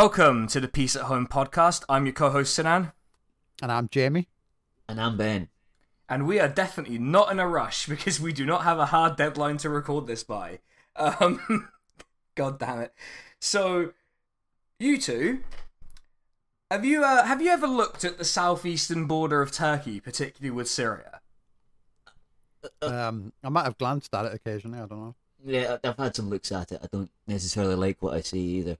Welcome to the Peace at Home podcast. I'm your co host, Sinan, And I'm Jamie. And I'm Ben. and we are definitely not in a rush because we do not have a hard deadline to record this by. Um, God damn it. So, you two, have you, uh, have you ever looked at the southeastern border of Turkey, particularly with Syria? Um, I might have glanced at it occasionally. I don't know. Yeah, I- I've had some looks at it. I don't necessarily like what I see either.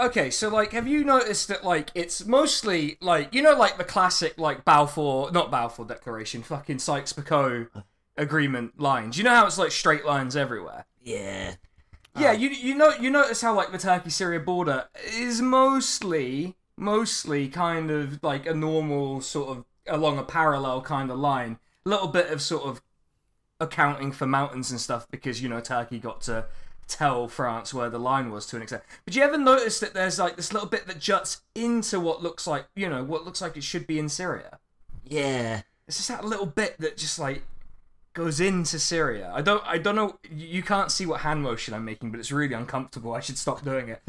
Okay, so like, have you noticed that like it's mostly like you know like the classic like Balfour, not Balfour Declaration, fucking Sykes-Picot agreement lines. You know how it's like straight lines everywhere. Yeah. Yeah, uh, you you know you notice how like the Turkey Syria border is mostly mostly kind of like a normal sort of along a parallel kind of line. A little bit of sort of accounting for mountains and stuff because you know Turkey got to tell France where the line was to an extent. But you ever notice that there's like this little bit that juts into what looks like you know what looks like it should be in Syria? Yeah. It's just that little bit that just like goes into Syria. I don't I don't know you can't see what hand motion I'm making, but it's really uncomfortable. I should stop doing it.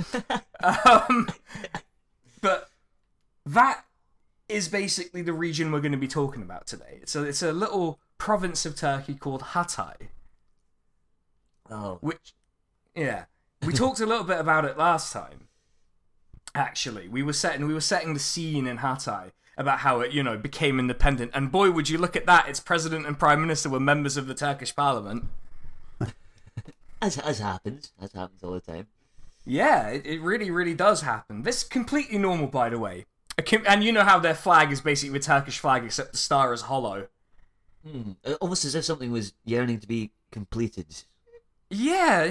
um, but that is basically the region we're going to be talking about today. It's a it's a little province of Turkey called Hatay, Oh. which yeah, we talked a little bit about it last time. Actually, we were setting we were setting the scene in Hatay about how it you know became independent, and boy, would you look at that! Its president and prime minister were members of the Turkish parliament. As as happens. As happens all the time. Yeah, it, it really, really does happen. This is completely normal, by the way. Com- And you know how their flag is basically the Turkish flag, except the star is hollow. Hmm. Uh, Almost as if something was yearning to be completed. Yeah,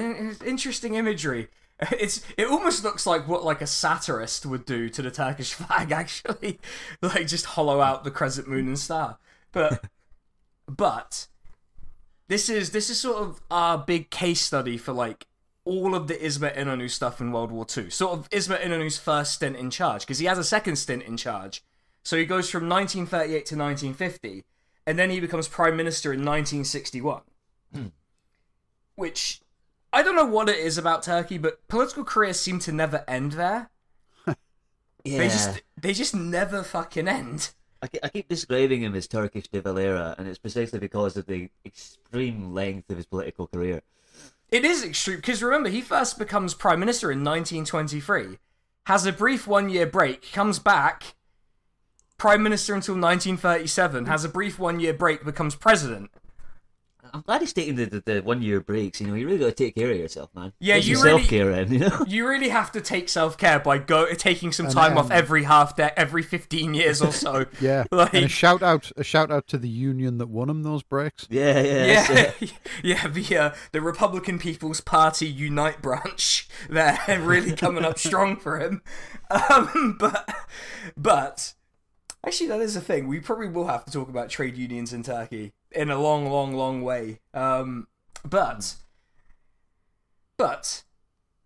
interesting imagery. It's it almost looks like what like a satirist would do to the Turkish flag, actually, like just hollow out the crescent moon and star. But but this is this is sort of our big case study for like all of the Ismet Inonu stuff in World War II. Sort of Ismet Inonu's first stint in charge because he has a second stint in charge. So he goes from 1938 to 1950, and then he becomes prime minister in 1961 hmm. Which I don't know what it is about Turkey, but political careers seem to never end there. Yeah. They just they just never fucking end. I, I keep describing him as Turkish de Valera, and it's precisely because of the extreme length of his political career. It is extreme because remember he first becomes prime minister in 1923, has a brief one year break, comes back, prime minister until 1937, has a brief one year break, becomes president. I'm glad he's taking the, the, the one year breaks. You know, you really got to take care of yourself, man. Yeah, Get you really- self care in. You know. You really have to take self care by go taking some And, time off every half day, every 15 years or so. Yeah. Like- and a shout out, a shout out to the union that won him those breaks. Yeah, yeah. that's Yeah, it. yeah, the uh, the Republican People's Party Unite branch, they're really coming up strong for him. Um, but but actually, that is a thing. We probably will have to talk about trade unions in Turkey in a long, long, long way. Um, but but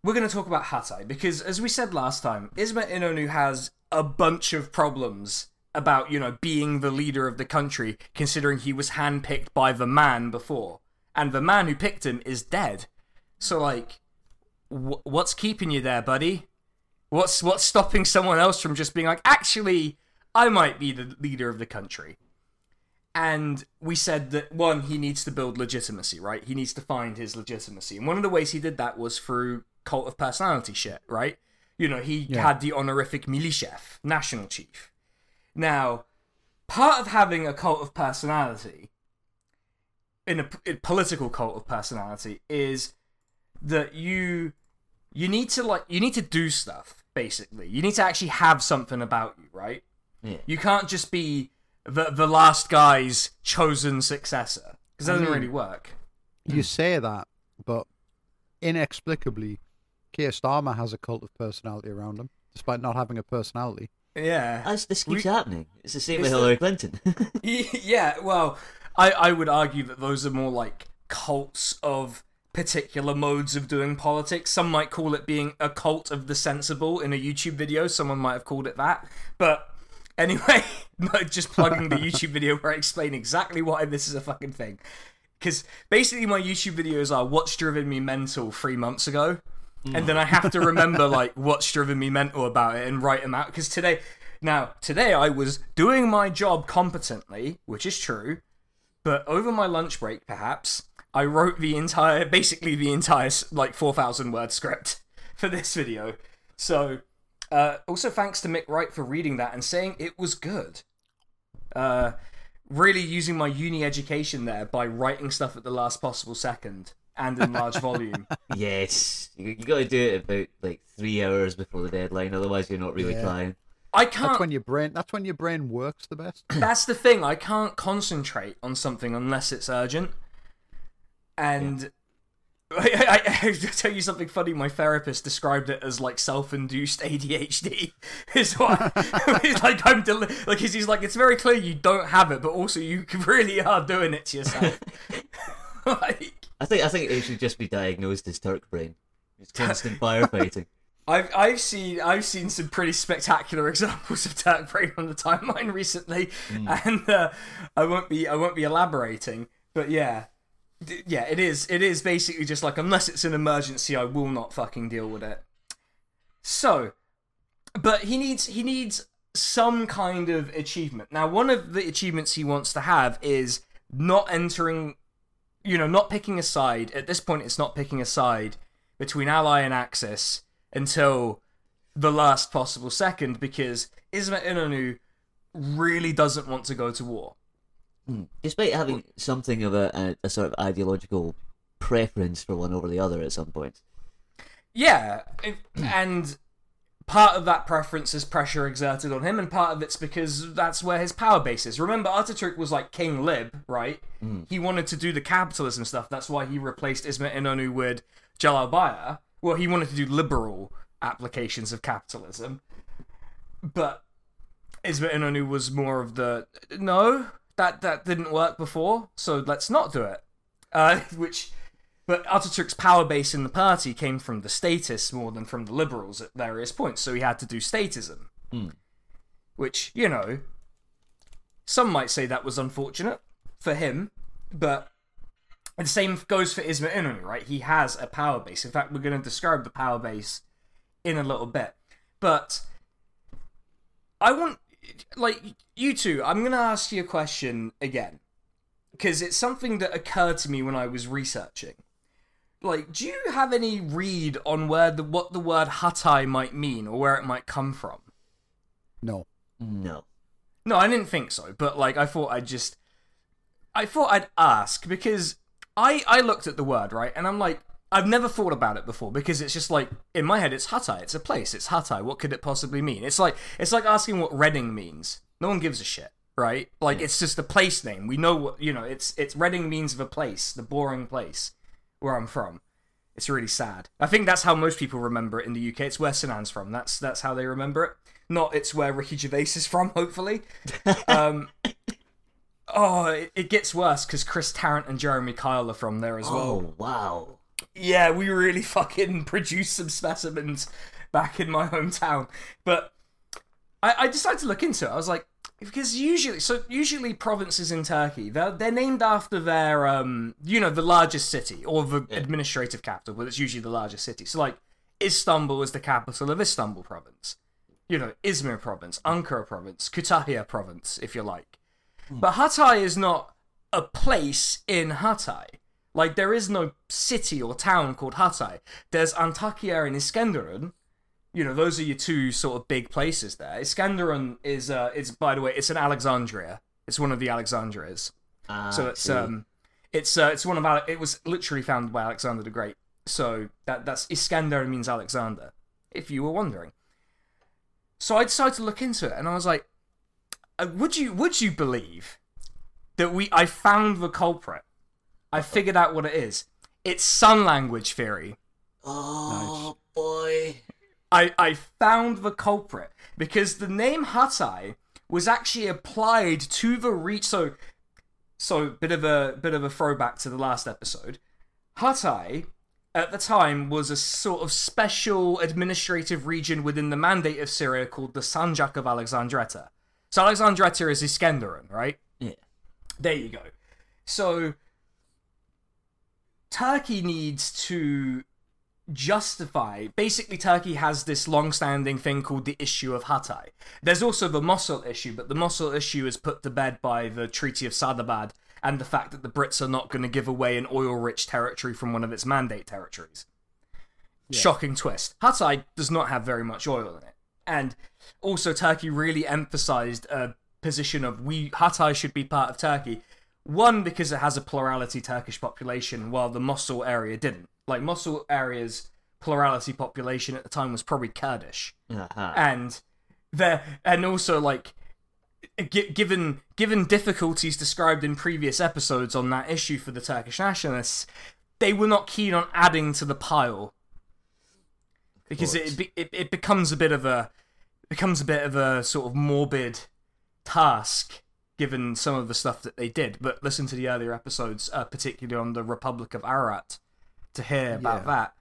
we're going to talk about Hatay because, as we said last time, Ismet Inonu has a bunch of problems about you know being the leader of the country, considering he was handpicked by the man before, and the man who picked him is dead. So like, wh- what's keeping you there, buddy? What's what's stopping someone else from just being like, actually, I might be the leader of the country? And we said that one, he needs to build legitimacy, right? He needs to find his legitimacy. And one of the ways he did that was through cult of personality shit, right? You know, he Yeah. had the honorific Milli Şef, national chief. Now, part of having a cult of personality, in a, a political cult of personality, is that you you need to like you need to do stuff basically. You need to actually have something about you, right? Yeah. You can't just be the the last guy's chosen successor because that I doesn't really hmm. work. You say that, but inexplicably, Keir Starmer has a cult of personality around him, despite not having a personality. Yeah. That's, this keeps We- happening. It's the same It's with the- Hillary Clinton. yeah, well, I, I would argue that those are more like cults of particular modes of doing politics. Some might call it being a cult of the sensible in a YouTube video. Someone might have called it that. But anyway, no, just plugging the YouTube video where I explain exactly why this is a fucking thing. Because basically, my YouTube videos are what's driven me mental three months ago. and then I have to remember mm. like what's driven me mental about it and write them out. Because today, now today I was doing my job competently, which is true, but over my lunch break, perhaps I wrote the entire, basically the entire like four thousand word script for this video. So, uh, also thanks to Mick Wright for reading that and saying it was good. Uh, really using my uni education there by writing stuff at the last possible second and in large volume. Yes, you, you got to do it about like three hours before the deadline, otherwise you're not really Yeah. trying. I That's can't. That's when your brain. That's when your brain works the best. That's the thing. I can't concentrate on something unless it's urgent. And I, I, I, tell you something funny. My therapist described it as like self-induced ADHD. Is what it's like. I'm del- like he's, he's like it's very clear you don't have it, but also you really are doing it to yourself. like I think I think it should just be diagnosed as Turk brain. It's constant firefighting. I've I've seen I've seen some pretty spectacular examples of Turk brain on the timeline recently, and uh, I won't be I won't be elaborating, but yeah, yeah, it is it is basically just like unless it's an emergency, I will not fucking deal with it. So, but he needs he needs some kind of achievement. Now, one of the achievements he wants to have is not entering, you know, not picking a side. At this point, it's not picking a side between Ally and Axis until the last possible second because Ismet Inonu really doesn't want to go to war. Despite having something of a, a, a sort of ideological preference for one over the other at some point. Yeah, if- and part of that preference is pressure exerted on him, and part of it's because that's where his power base is. Remember, Ataturk was like King Lib, right? Hmm. He wanted to do the capitalism stuff. That's why he replaced Ismet Inonu with Jalal. Well, he wanted to do liberal applications of capitalism, but Ismet Inonu was more of the no, that that didn't work before, so let's not do it. Uh, which but Ataturk's power base in the party came from the statists more than from the liberals at various points, so he had to do statism. Which, you know, some might say that was unfortunate for him, but the same goes for Ismet Inonu, right? He has a power base. In fact, we're going to describe the power base in a little bit. But I want, like, you two, I'm going to ask you a question again because it's something that occurred to me when I was researching. Like, do you have any read on where the what the word Hatay might mean or where it might come from? No. No. No, I didn't think so, but like I thought I'd just I thought I'd ask because I I looked at the word, right? And I'm like I've never thought about it before because it's just like in my head it's Hatay, it's a place, it's Hatay. What could it possibly mean? It's like it's like asking what Reading means. No one gives a shit, right? Like it's just a place name. We know what, you know, it's it's Reading means of a place, the boring place where I'm from. It's really sad. I think that's how most people remember it in the UK. It's where Sinan's from. That's that's how they remember it. Not it's where Ricky Gervais is from. Hopefully. Um, oh, it, it gets worse because Chris Tarrant and Jeremy Kyle are from there as well. Oh wow. Yeah, we really fucking produced some specimens back in my hometown. But I, I decided to look into it. I was like, because usually, so usually provinces in Turkey, they're, they're named after their, um, you know, the largest city or the administrative capital, but it's usually the largest city. So, like, Istanbul is the capital of Istanbul province. You know, Izmir province, Ankara province, Kütahya province, if you like. But Hatay is not a place in Hatay. Like there is no city or town called Hatay. There's Antakya and Iskenderun. You know, those are your two sort of big places there. Iskenderun is uh is by the way, it's an Alexandria. It's one of the Alexandrias. Ah, So it's um it's uh, it's one of Ale- it was literally founded by Alexander the Great. So that that's Iskender means Alexander, if you were wondering. So I decided to look into it, and I was like, uh, would you would you believe that we I found the culprit? I figured out what it is. It's sun language theory. Oh boy. I, I found the culprit because the name Hatay was actually applied to the reach. So, so bit of a bit of a throwback to the last episode. Hatay at the time was a sort of special administrative region within the mandate of Syria called the Sanjak of Alexandretta. So Alexandretta is Iskenderun, right? Yeah. There you go. So Turkey needs to justify basically Turkey has this long-standing thing called the issue of Hatay. There's also the Mosul issue, but the Mosul issue is put to bed by the Treaty of Sadabad and the fact that the Brits are not going to give away an oil-rich territory from one of its mandate territories. Shocking twist. Hatay does not have very much oil in it. And also Turkey really emphasized a position of we Hatay should be part of Turkey. One because it has a plurality Turkish population while the Mosul area didn't. Like Mosul area's plurality population at the time was probably Kurdish Uh-huh. and there and also like gi- given given difficulties described in previous episodes on that issue for the Turkish nationalists, they were not keen on adding to the pile because it, it it becomes a bit of a becomes a bit of a sort of morbid task given some of the stuff that they did. But listen to the earlier episodes, uh, particularly on the Republic of Ararat, to hear about Yeah. that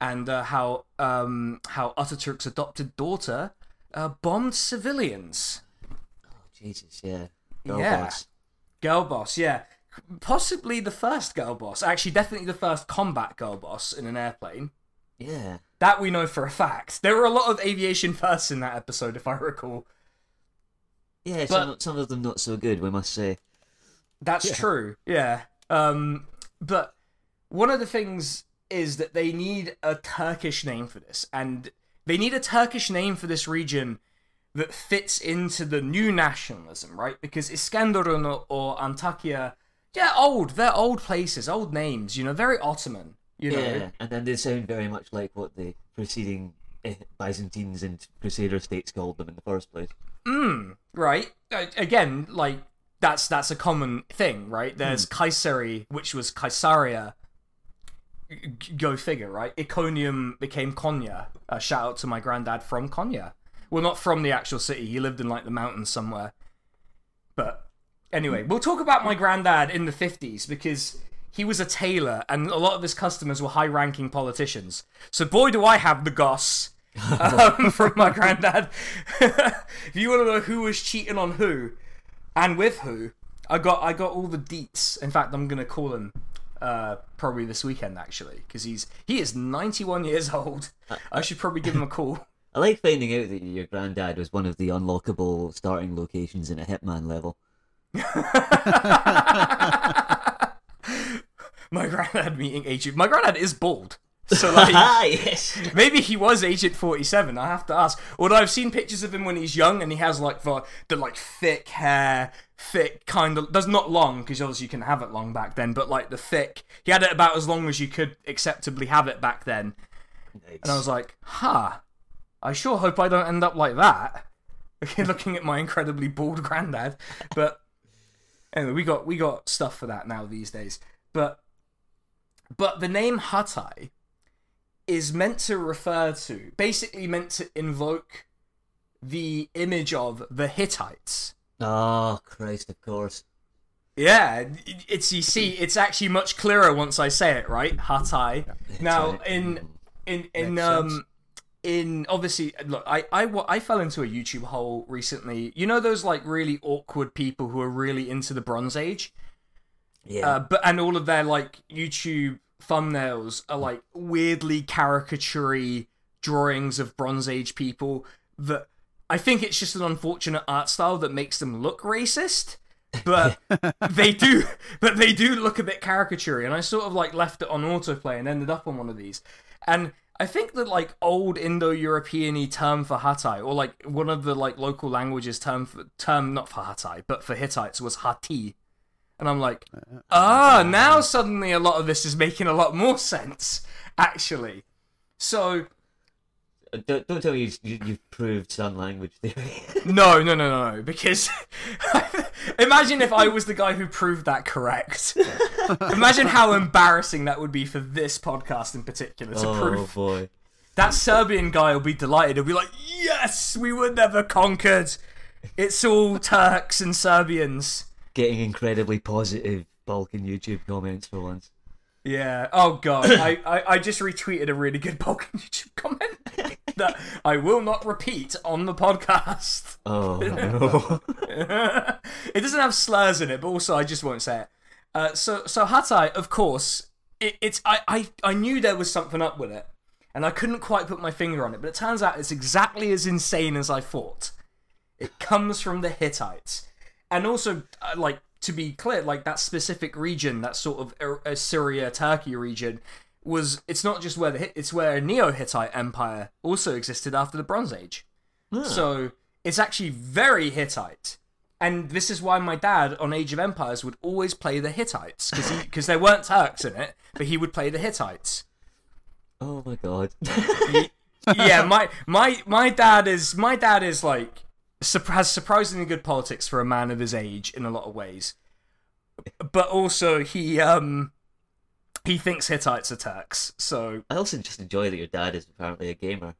and uh, how um, how Ataturk's adopted daughter uh, bombed civilians. Oh Jesus, yeah. Girl Yeah. boss. Girl boss, yeah. Possibly the first girl boss. Actually, definitely the first combat girl boss in an airplane. Yeah. That we know for a fact. There were a lot of aviation firsts in that episode, if I recall. Yeah, some, some of them not so good, we must say. That's true. Yeah. Um, but one of the things is that they need a Turkish name for this, and they need a Turkish name for this region that fits into the new nationalism, right? Because Iskenderun or, or Antakya, yeah, old. They're old places, old names. You know, very Ottoman. You know. Yeah, and then they sound very much like what the preceding eh, Byzantines and Crusader states called them in the first place. Mm, right. Again, like that's that's a common thing, right? There's hmm. Kayseri, which was Caesarea. Go figure, right? Iconium became Konya. A shout out to my granddad from Konya. Well, not from the actual city. He lived in like the mountains somewhere. But anyway, we'll talk about my granddad in the 50s because he was a tailor and a lot of his customers were high ranking politicians. So, boy, do I have the goss um, from my granddad. if you want to know who was cheating on who and with who, I got I got all the deets. In fact, I'm gonna call him uh, probably this weekend actually because he's he is 91 years old. I should probably give him a call. I like finding out that your granddad was one of the unlockable starting locations in a Hitman level. My granddad meeting agent. My granddad is bald. So like yes! maybe he was Agent 47. I have to ask. Although I've seen pictures of him when he's young and he has like the, the like thick hair, thick kind of does not long because obviously you can have it long back then, but like the thick. He had it about as long as you could acceptably have it back then. And I was like, huh. I sure hope I don't end up like that. Looking at my incredibly bald granddad. But anyway, we got we got stuff for that now these days. But but the name Hatay is meant to refer to basically meant to invoke the image of the Hittites. Oh, Christ, of course. Yeah, it's you see, it's actually much clearer once I say it, right? Hatay. Now in in in Makes um sense. in obviously look, I I I fell into a YouTube hole recently. You know those like really awkward people who are really into the Bronze Age, Yeah. uh, but and all of their like YouTube thumbnails are like weirdly caricaturey drawings of Bronze Age people that I think it's just an unfortunate art style that makes them look racist. But they do, but they do look a bit caricaturey and I sort of like left it on autoplay and ended up on one of these. And I think that like old Indo-European term for Hatay, or like one of the like local languages term for, term not for Hatay, but for Hittites was Hati. And I'm like, ah, now suddenly a lot of this is making a lot more sense, actually. So Uh, don't, don't tell me you, you, you've proved sun language theory. no, no, no, no, no, because imagine if I was the guy who proved that correct. imagine how embarrassing that would be for this podcast in particular to oh, prove. boy. That Serbian guy will be delighted. He'll be like, "Yes, we were never conquered. It's all Turks and Serbians." Getting incredibly positive Balkan YouTube comments for once. Yeah. Oh god, I, I I just retweeted a really good Balkan YouTube comment that I will not repeat on the podcast. Oh, no. it doesn't have slurs in it, but also I just won't say it. Uh, so so Hatay, of course, it, it's I, I I knew there was something up with it and I couldn't quite put my finger on it, but it turns out it's exactly as insane as I thought. It comes from the Hittites, and also uh, like to be clear, like that specific region, that sort of Ar- Assyria Turkey region, was it's not just where the it's where a Neo Hittite Empire also existed after the Bronze Age. So it's actually very Hittite. And this is why my dad on Age of Empires would always play the Hittites because because there weren't Turks in it, but he would play the Hittites. Oh my god. yeah, my my my dad is my dad is like has surprisingly good politics for a man of his age in a lot of ways, but also he um he thinks Hittites are Turks. So I also just enjoy that your dad is apparently a gamer.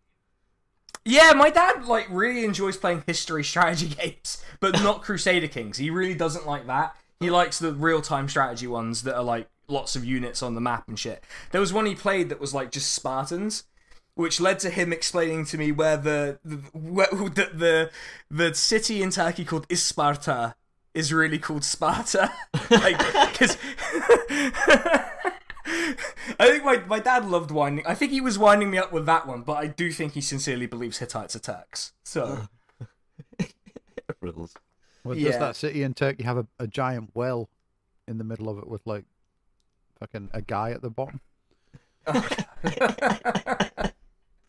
yeah, my dad like really enjoys playing history strategy games, but not Crusader Kings. He really doesn't like that. He likes the real time strategy ones that are like lots of units on the map and shit. There was one he played that was like just Spartans, which led to him explaining to me where the the where, the, the the city in Turkey called Isparta is really called Sparta, like because. I think my, my dad loved winding. I think he was winding me up with that one, but I do think he sincerely believes Hittites are Turks. So Rules. Well, Yeah. Does that city in Turkey have a, a giant well in the middle of it with like fucking a guy at the bottom?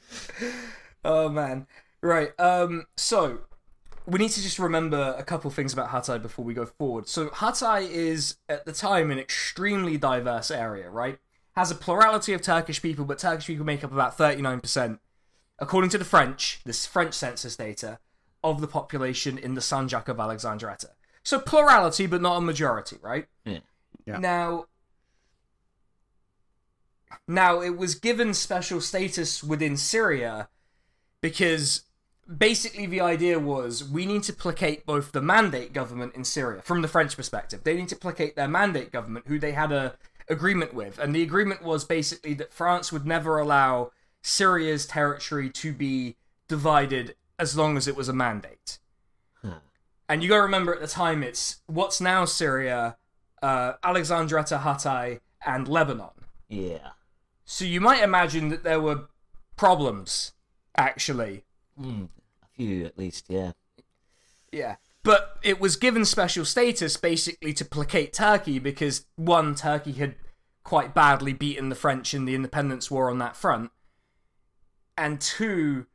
Oh man. Right. Um so we need to just remember a couple things about Hatay before we go forward. So Hatay is at the time an extremely diverse area, right? Has a plurality of Turkish people, but Turkish people make up about 39%, according to the French, this French census data, of the population in the Sanjak of Alexandretta. So plurality, but not a majority, right? Yeah. Yeah. Now, now it was given special status within Syria because basically the idea was we need to placate both the mandate government in Syria from the French perspective. They need to placate their mandate government, who they had a agreement with, and the agreement was basically that France would never allow Syria's territory to be divided as long as it was a mandate. Huh. And you got to remember at the time it's what's now Syria, uh, Alexandretta, Hatay, and Lebanon. Yeah. So you might imagine that there were problems, actually. Mm, a few at least, yeah. Yeah. But it was given special status basically to placate Turkey because, one, Turkey had quite badly beaten the French in the independence war on that front. And two,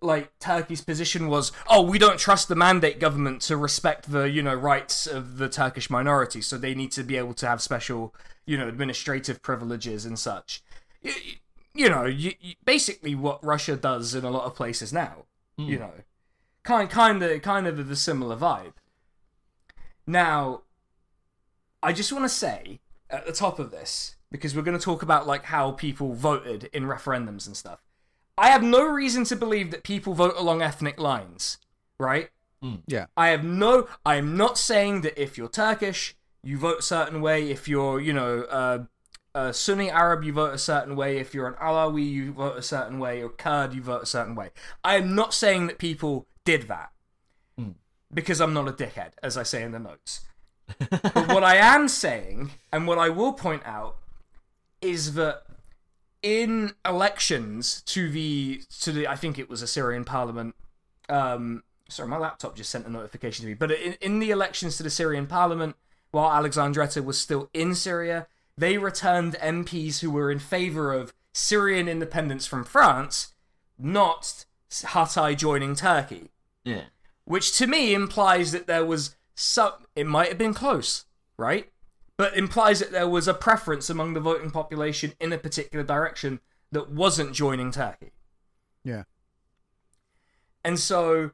like, Turkey's position was, oh, we don't trust the mandate government to respect the, you know, rights of the Turkish minority, so they need to be able to have special, you know, administrative privileges and such. You, you know, you, you, basically what Russia does in a lot of places now, you know kind kind of kind of the similar vibe. Now, I just want to say at the top of this because we're going to talk about like how people voted in referendums and stuff. I have no reason to believe that people vote along ethnic lines, right? Yeah. I have no. I am not saying that if you're Turkish, you vote a certain way. If you're, you know, uh, uh, Sunni Arab, you vote a certain way. If you're an Alawi, you vote a certain way. Or Kurd, you vote a certain way. I am not saying that people did that because I'm not a dickhead, as I say in the notes. but what I am saying, and what I will point out, is that in elections to the to the I think it was a Syrian parliament. Um, sorry, my laptop just sent a notification to me. But in, in the elections to the Syrian parliament, while Alexandretta was still in Syria, they returned MPs who were in favor of Syrian independence from France, not Hatay joining Turkey Yeah. which to me implies that there was some. It might have been close, right? But implies that there was a preference among the voting population in a particular direction that wasn't joining Turkey. Yeah. And so I mean,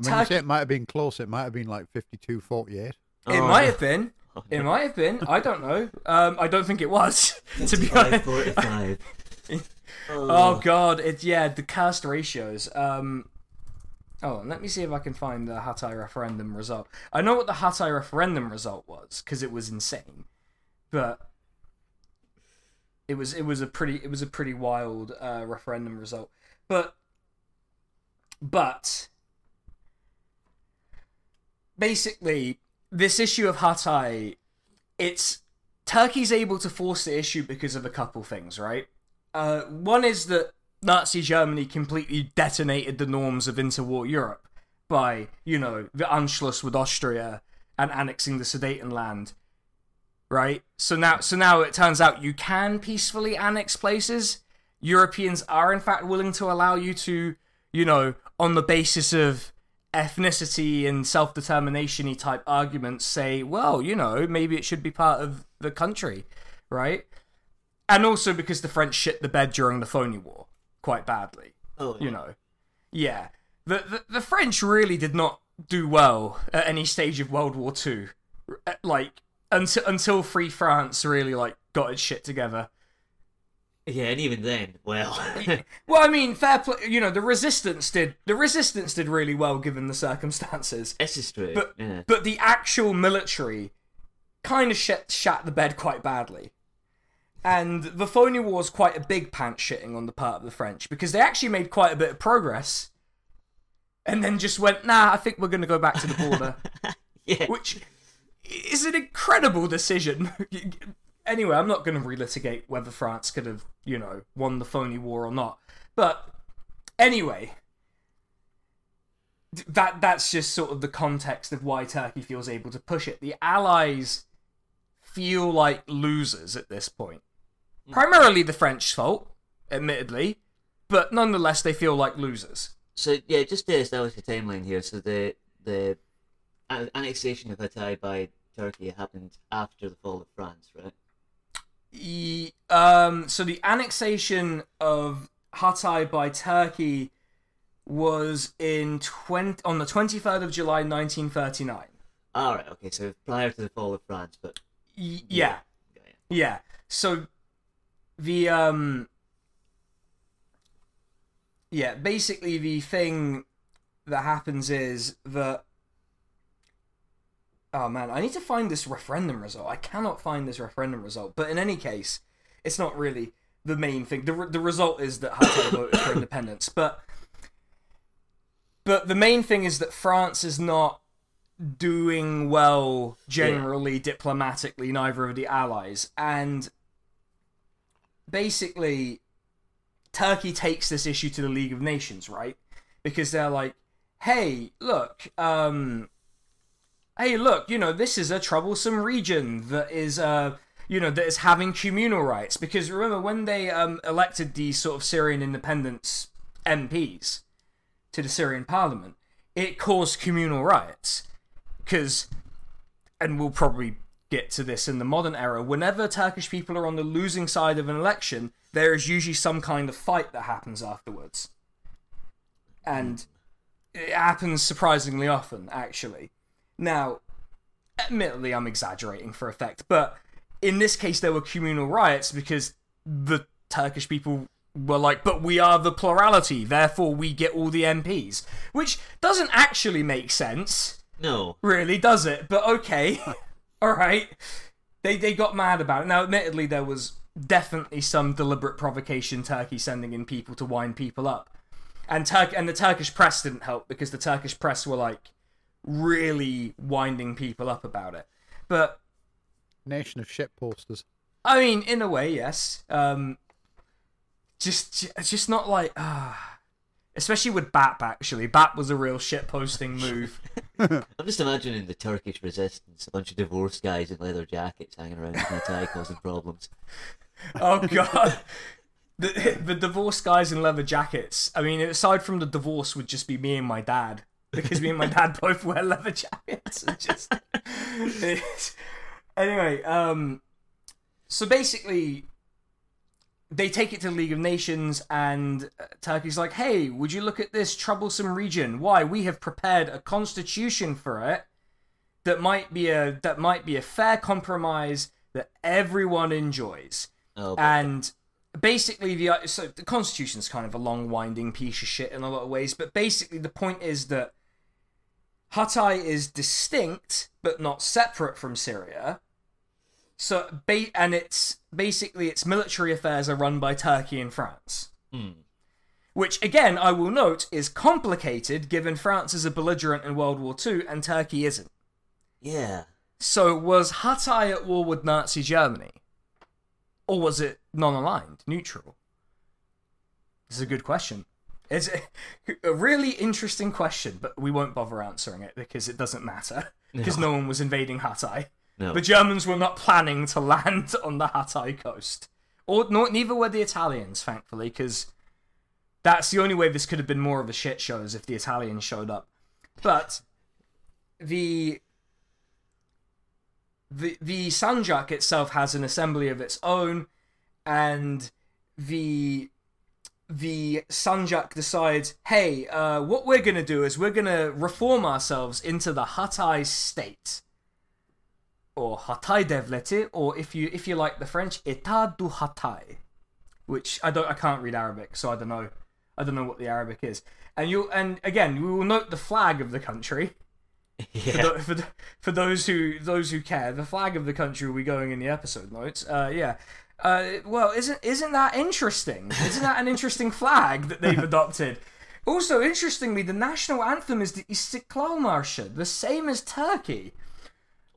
you Turkey- say it might have been close. It might have been like 52 48. it Oh, might no. have been. It might have been. I don't know. Um, I don't think it was. to be honest. 45. Oh god, it yeah, the cast ratios. Um Oh, let me see if I can find the Hatay referendum result. I know what the Hatay referendum result was because it was insane, but it was it was a pretty it was a pretty wild uh, referendum result. But but basically, this issue of Hatay, it's Turkey's able to force the issue because of a couple things, right? Uh, one is that Nazi Germany completely detonated the norms of interwar Europe by, you know, the Anschluss with Austria and annexing the Sudetenland. Right? So now so now it turns out you can peacefully annex places. Europeans are in fact willing to allow you to, you know, on the basis of ethnicity and self-determination type arguments say, well, you know, maybe it should be part of the country, right? And also because the French shit the bed during the phony war quite badly Oh, you know. Yeah. The, the the French really did not do well at any stage of World War Two. Like until until Free France really like got its shit together. Yeah, and even then, well, Well, I mean, fair play. You know, the resistance did the resistance did really well given the circumstances. this is true. But yeah. but the actual military kind of shat, shat the bed quite badly. And the phony war was quite a big pants shitting on the part of the French because they actually made quite a bit of progress, and then just went, nah, I think we're going to go back to the border, yeah, which is an incredible decision. anyway, I'm not going to relitigate whether France could have, you know, won the phony war or not. But anyway, that that's just sort of the context of why Turkey feels able to push it. The Allies feel like losers at this point. Mm. Primarily the French fault, admittedly, but nonetheless they feel like losers. So yeah, just to establish the timeline here. So the the annexation of Hatay by Turkey happened after the fall of France, right? E- um, so the annexation of Hatay by Turkey was in 20, on the 23rd of July 1939. All right. Okay. So prior to the fall of France, but yeah, yeah, yeah. yeah. So the um yeah, basically the thing that happens is that oh man, I need to find this referendum result. I cannot find this referendum result. But in any case, it's not really the main thing. The re- the result is that Hatay voted for independence, but but the main thing is that France is not doing well generally diplomatically neither of the allies and basically turkey takes this issue to the league of nations right because they're like hey look um hey look you know this is a troublesome region that is uh you know that is having communal rights. Because remember when they um elected these sort of syrian independence mps to the syrian parliament it caused communal riots. Because and we'll probably get to this in the modern era whenever turkish people are on the losing side of an election there is usually some kind of fight that happens afterwards. And it happens surprisingly often actually now admittedly i'm exaggerating for effect but in this case there were communal riots because the turkish people were like but we are the plurality therefore we get all the mps which doesn't actually make sense No. really, does it? But okay, all right. They they got mad about it. Now, admittedly, there was definitely some deliberate provocation. Turkey sending in people to wind people up, and Turk and the Turkish press didn't help because the Turkish press were like really winding people up about it. But Nation of shit posters. I mean, in a way, yes. Um, just just not like ah. Especially with BAP, actually. BAP was a real shit posting move. I'm just imagining the Turkish resistance, a bunch of divorced guys in leather jackets hanging around in tie causing problems. Oh god. The, the divorced guys in leather jackets. I mean, aside from the divorce, would just be me and my dad because me and my dad both wear leather jackets. And just anyway, um, so basically, they take it to the League of Nations, and uh, Turkey's like, "Hey, would you look at this troublesome region? Why we have prepared a constitution for it that might be a that might be a fair compromise that everyone enjoys." Oh, and basically the so the constitution's kind of a long winding piece of shit in a lot of ways but basically the point is that Hatay is distinct but not separate from Syria so ba- and it's basically its military affairs are run by Turkey and France Hmm. which again I will note is complicated given France is a belligerent in World War II and Turkey isn't yeah. so was Hatay at war with Nazi Germany? Or was it non aligned, neutral? This is a good question. It's a, a really interesting question, but we won't bother answering it because it doesn't matter. Because no. one was invading Hatay. No. The Germans were not planning to land on the Hatay coast. Or nor, neither were the Italians, thankfully, because that's the only way this could have been more of a shit show is if the Italians showed up. But the the the Sanjak itself has an assembly of its own, and the the Sanjak decides, hey, uh, what we're gonna do is we're gonna reform ourselves into the Hatay state, or Hatay Devleti, or if you if you like the French, État du Hatay, which I don't I can't read Arabic, so I don't know I don't know what the Arabic is. And you and again we will note the flag of the country. Yeah. For, for, for those who those who care, the flag of the country will be going in the episode notes. Uh, yeah. Uh, well, isn't isn't that interesting? Isn't that an interesting flag that they've adopted? Also, interestingly, the national anthem is the Istiklal Marşı, the same as Turkey.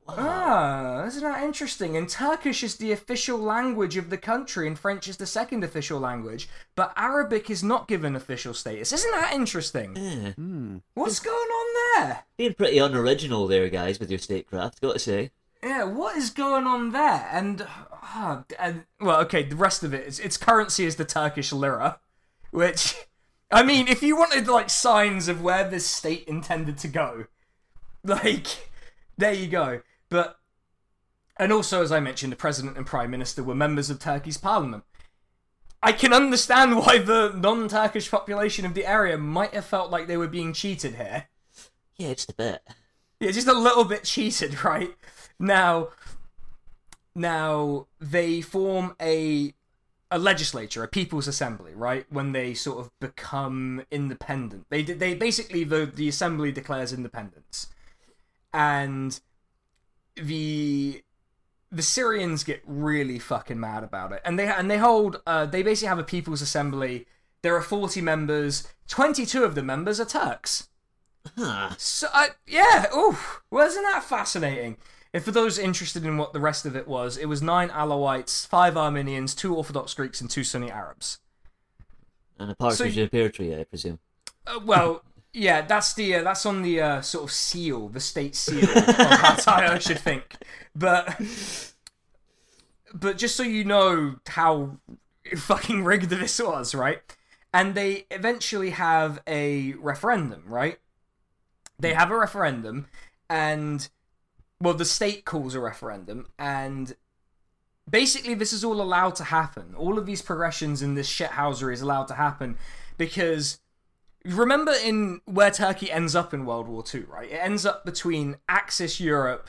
Ah, isn't that interesting? And Turkish is the official language of the country, and French is the second official language. But Arabic is not given official status. Isn't that interesting? Yeah. What's going on there? Being pretty unoriginal there, guys, with your statecraft, got to say. Yeah, what is going on there? And, ah, and well, okay, the rest of it is its currency is the Turkish lira, which, I mean, if you wanted like signs of where this state intended to go, like, there you go. But, and also, as I mentioned, the president and prime minister were members of Turkey's parliament. I can understand why the non-Turkish population of the area might have felt like they were being cheated here. Yeah, just a bit. Yeah, just a little bit cheated, right? Now, now they form a a legislature, a people's assembly, right? When they sort of become independent, they they basically the the assembly declares independence, and the the Syrians get really fucking mad about it, and they and they hold uh, they basically have a people's assembly. There are forty members. Twenty two of the members are Turks. Huh. So uh, yeah, ooh, wasn't that fascinating? And for those interested in what the rest of it was, it was nine Alawites, five Armenians, two Orthodox Greeks, and two Sunni Arabs. And a partridge So- in a pear tree, I presume. Uh, well, yeah, that's the uh, that's on the uh, sort of seal, the state seal of Hatay, I should think. But but just so you know how fucking rigged this was, right? And they eventually have a referendum, right? They have a referendum, and well, the state calls a referendum, and basically this is all allowed to happen. All of these progressions in this shithousery is allowed to happen because remember in where Turkey ends up in World War II, right? It ends up between Axis Europe,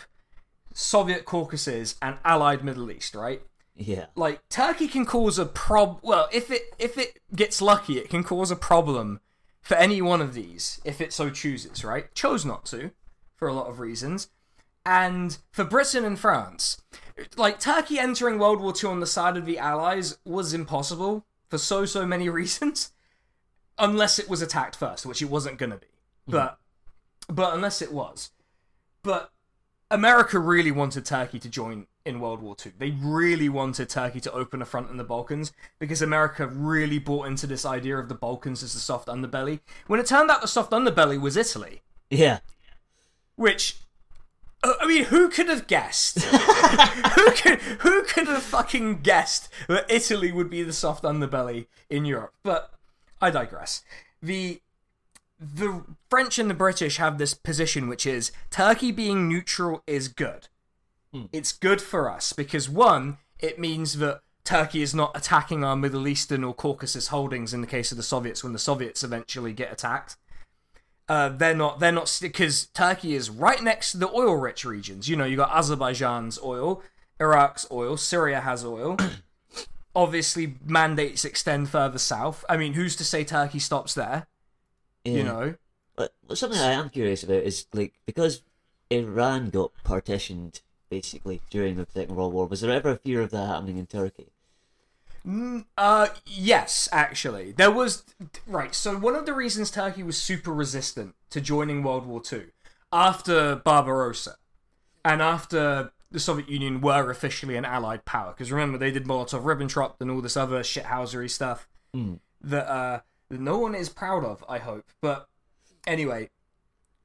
Soviet Caucasus, and Allied Middle East, right? Yeah. Like Turkey can cause a prob. Well, if it if it gets lucky, it can cause a problem for any one of these if it so chooses, right? Chose not to, for a lot of reasons. And for Britain and France, like Turkey entering World War II on the side of the Allies was impossible for so so many reasons, unless it was attacked first, which it wasn't gonna be. Mm-hmm. But but unless it was, but America really wanted Turkey to join in World War II. They really wanted Turkey to open a front in the Balkans because America really bought into this idea of the Balkans as the soft underbelly. When it turned out the soft underbelly was Italy, Yeah. which uh, I mean, who could have guessed? who could who could have fucking guessed that Italy would be the soft underbelly in Europe? But I digress. The the French and the British have this position which is Turkey being neutral is good. It's good for us because one, it means that Turkey is not attacking our Middle Eastern or Caucasus holdings in the case of the Soviets when the Soviets eventually get attacked. Uh, they're not they're not because Turkey is right next to the oil rich regions. You know, you got Azerbaijan's oil, Iraq's oil, Syria has oil. Obviously, mandates extend further south. I mean, who's to say Turkey stops there? yeah. You know, but something I am curious about is like because Iran got partitioned basically during the Second World War. Was there ever a fear of that happening in Turkey? Uh, yes, actually. There was. Right, so one of the reasons Turkey was super resistant to joining World War II after Barbarossa and after the Soviet Union were officially an allied power, because remember, they did Molotov Ribbentrop and all this other shithousery stuff. that uh, that no one is proud of. I hope, but anyway,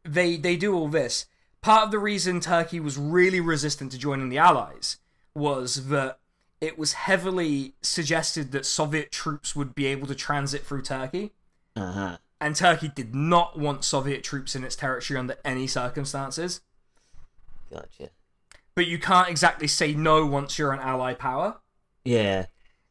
they they do all this. Part of the reason Turkey was really resistant to joining the Allies was that it was heavily suggested that Soviet troops would be able to transit through Turkey, Uh huh. and Turkey did not want Soviet troops in its territory under any circumstances. Gotcha. But you can't exactly say no once you're an ally power. Yeah.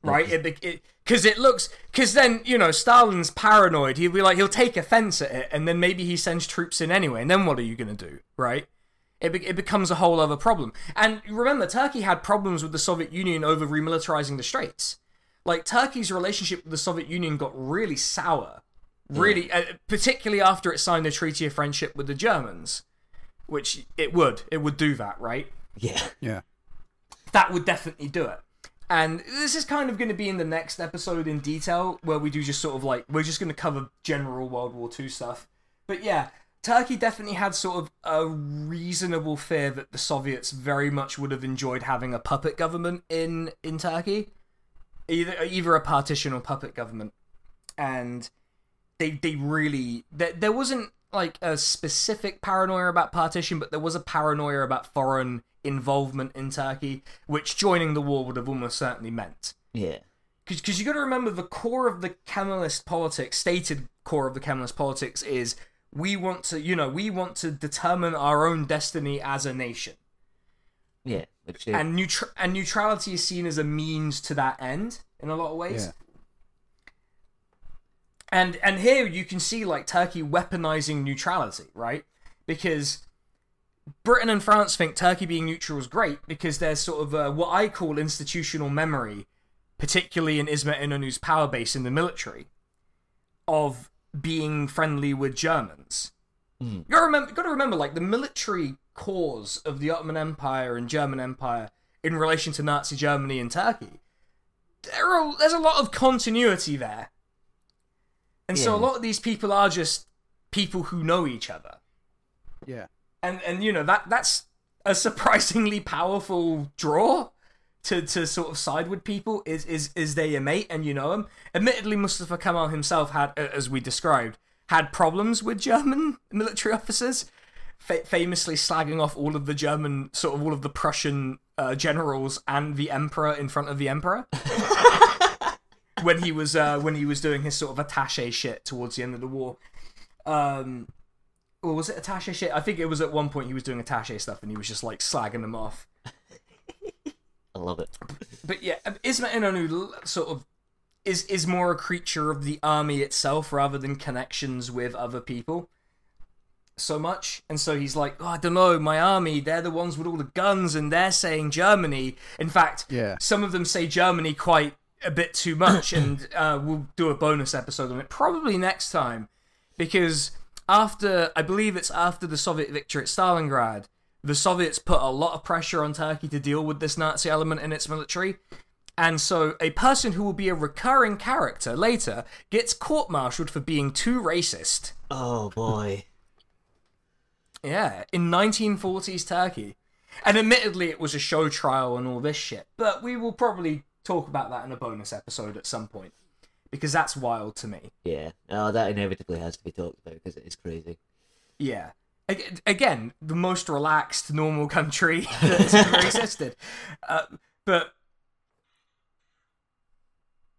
Right? It because it, looks because then you know Stalin's paranoid. He'll be like he'll take offense at it, and then maybe he sends troops in anyway. And then what are you gonna do, right? It be, it becomes a whole other problem. And remember, Turkey had problems with the Soviet Union over remilitarizing the Straits. Like Turkey's relationship with the Soviet Union got really sour, really, uh, particularly after it signed the treaty of friendship with the Germans, which it would it would do that, right? Yeah. Yeah. that would definitely do it. And this is kind of going to be in the next episode in detail, where we do just sort of like we're just going to cover general World War II stuff. But yeah, Turkey definitely had sort of a reasonable fear that the Soviets very much would have enjoyed having a puppet government in in Turkey, either either a partition or puppet government, and they they really there, there wasn't like a specific paranoia about partition, but there was a paranoia about foreign involvement in Turkey, which joining the war would have almost certainly meant. Yeah. Because you've got to remember the core of the Kemalist politics, stated core of the Kemalist politics, is we want to, you know, we want to determine our own destiny as a nation, Yeah. Which is, and neutr- and neutrality is seen as a means to that end in a lot of ways. Yeah. And and here you can see like Turkey weaponizing neutrality, right? Because Britain and France think Turkey being neutral is great because there's sort of uh, what I call institutional memory, particularly in Ismet Inonu's power base in the military, of being friendly with Germans. Hmm. You gotta remember, gotta remember, like the military cause of the Ottoman Empire and German Empire in relation to Nazi Germany and Turkey. There are, there's a lot of continuity there. And so a lot of these people are just people who know each other. Yeah. And and you know that that's a surprisingly powerful draw to, to sort of side with people is is is they your mate and you know him. Admittedly, Mustafa Kemal himself had, as we described, had problems with German military officers, fa- famously slagging off all of the German sort of all of the Prussian uh, generals and the emperor in front of the emperor. when he was uh, when he was doing his sort of attaché shit towards the end of the war. Um, or was it attaché shit? I think it was at one point he was doing attaché stuff and he was just like slagging them off. I love it. But yeah, um, Ismet Inonu l- sort of is is more a creature of the army itself rather than connections with other people. So much, and so he's like, oh, I don't know, my army, they're the ones with all the guns, and they're saying Germany. In fact, Yeah. some of them say Germany quite a bit too much, and uh, we'll do a bonus episode on it probably next time, because after I believe it's after the Soviet victory at Stalingrad, the Soviets put a lot of pressure on Turkey to deal with this Nazi element in its military. And so, a person who will be a recurring character later gets court martialed for being too racist. Oh boy. Yeah, in 1940s Turkey. And admittedly, it was a show trial and all this shit. But we will probably talk about that in a bonus episode at some point. Because that's wild to me. Yeah. Oh, that inevitably has to be talked about because it is crazy. Yeah. Again, the most relaxed, normal country that's ever existed. Uh, but.